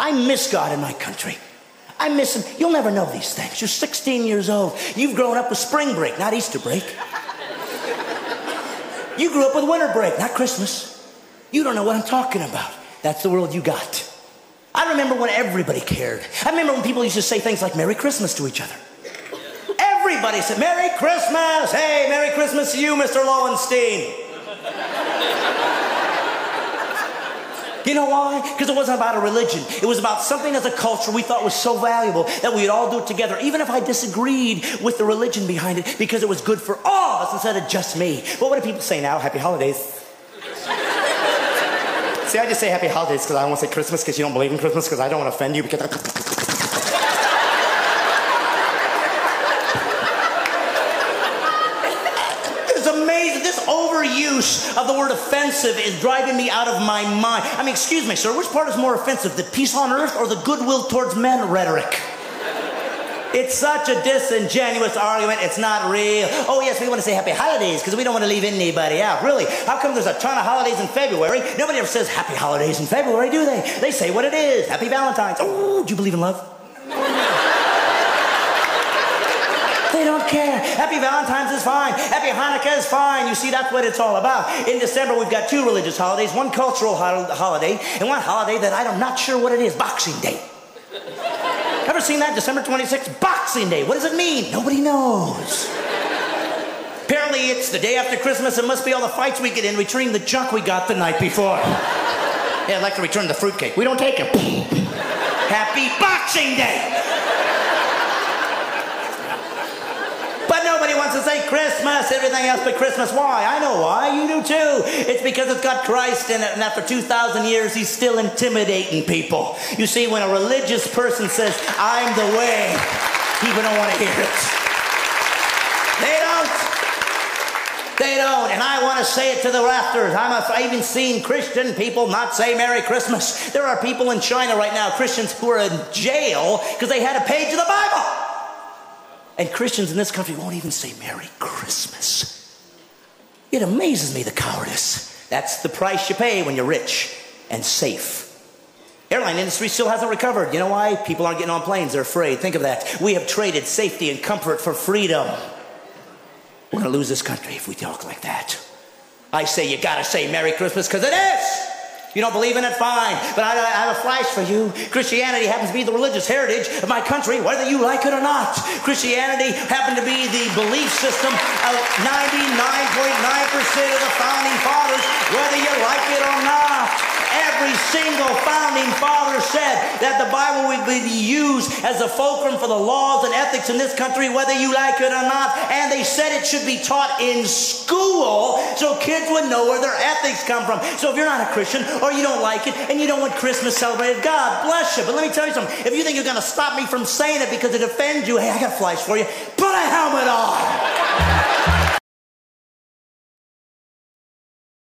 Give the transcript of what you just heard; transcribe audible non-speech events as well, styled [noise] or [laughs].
I miss God in my country. I miss him. You'll never know these things. You're 16 years old. You've grown up with spring break, not Easter break. You grew up with winter break, not Christmas. You don't know what I'm talking about. That's the world you got. I remember when everybody cared. I remember when people used to say things like Merry Christmas to each other. Everybody said, Merry Christmas! Hey, Merry Christmas to you, Mr. Lowenstein. You know why? Because it wasn't about a religion. It was about something as a culture we thought was so valuable that we'd all do it together, even if I disagreed with the religion behind it, because it was good for all of us instead of just me. But what do people say now? Happy holidays. See, I just say happy holidays because I don't want to say Christmas because you don't believe in Christmas because I don't want to offend you because. [laughs] It's amazing. This overuse of the word offensive is driving me out of my mind. I mean, excuse me, sir, which part is more offensive, the peace on earth or the goodwill towards men rhetoric? It's such a disingenuous argument. It's not real. Oh, yes, we want to say happy holidays because we don't want to leave anybody out. Really? How come there's a ton of holidays in February? Nobody ever says happy holidays in February, do they? They say what it is. Happy Valentine's. Oh, do you believe in love? They don't care. Happy Valentine's is fine. Happy Hanukkah is fine. You see, that's what it's all about. In December, we've got two religious holidays one cultural ho- holiday and one holiday that I'm not sure what it is Boxing Day. [laughs] Ever seen that? December 26th, Boxing Day. What does it mean? Nobody knows. Apparently, it's the day after Christmas. It must be all the fights we get in returning the junk we got the night before. Yeah, I'd like to return the fruitcake. We don't take it. Happy Boxing Day. But nobody wants to say Christmas, everything else but Christmas. Why? I know why. You do too. It's because it's got Christ in it, and after 2,000 years, he's still intimidating people. You see, when a religious person says, I'm the way, people don't want to hear it. They don't. They don't. And I want to say it to the rafters. I'm a, I've even seen Christian people not say Merry Christmas. There are people in China right now, Christians who are in jail because they had a page of the Bible. And Christians in this country won't even say Merry Christmas. It amazes me the cowardice. That's the price you pay when you're rich and safe. Airline industry still hasn't recovered. You know why? People aren't getting on planes. They're afraid. Think of that. We have traded safety and comfort for freedom. We're going to lose this country if we talk like that. I say you got to say Merry Christmas because it is. You don't believe in it? Fine. But I, I, have a flash for you. Christianity happens to be the religious heritage of my country, whether you like it or not. Christianity happened to be the belief system of 99.9% of the founding fathers, whether you like it or not. Every single founding father said that the Bible would be used as a fulcrum for the laws and ethics in this country, whether you like it or not. And they said it should be taught in school so kids would know where their ethics come from. So if you're not a Christian or you don't like it and you don't want Christmas celebrated, God bless you. But let me tell you something. If you think you're going to stop me from saying it because it offends you, hey, I got flash for you. Put a helmet on.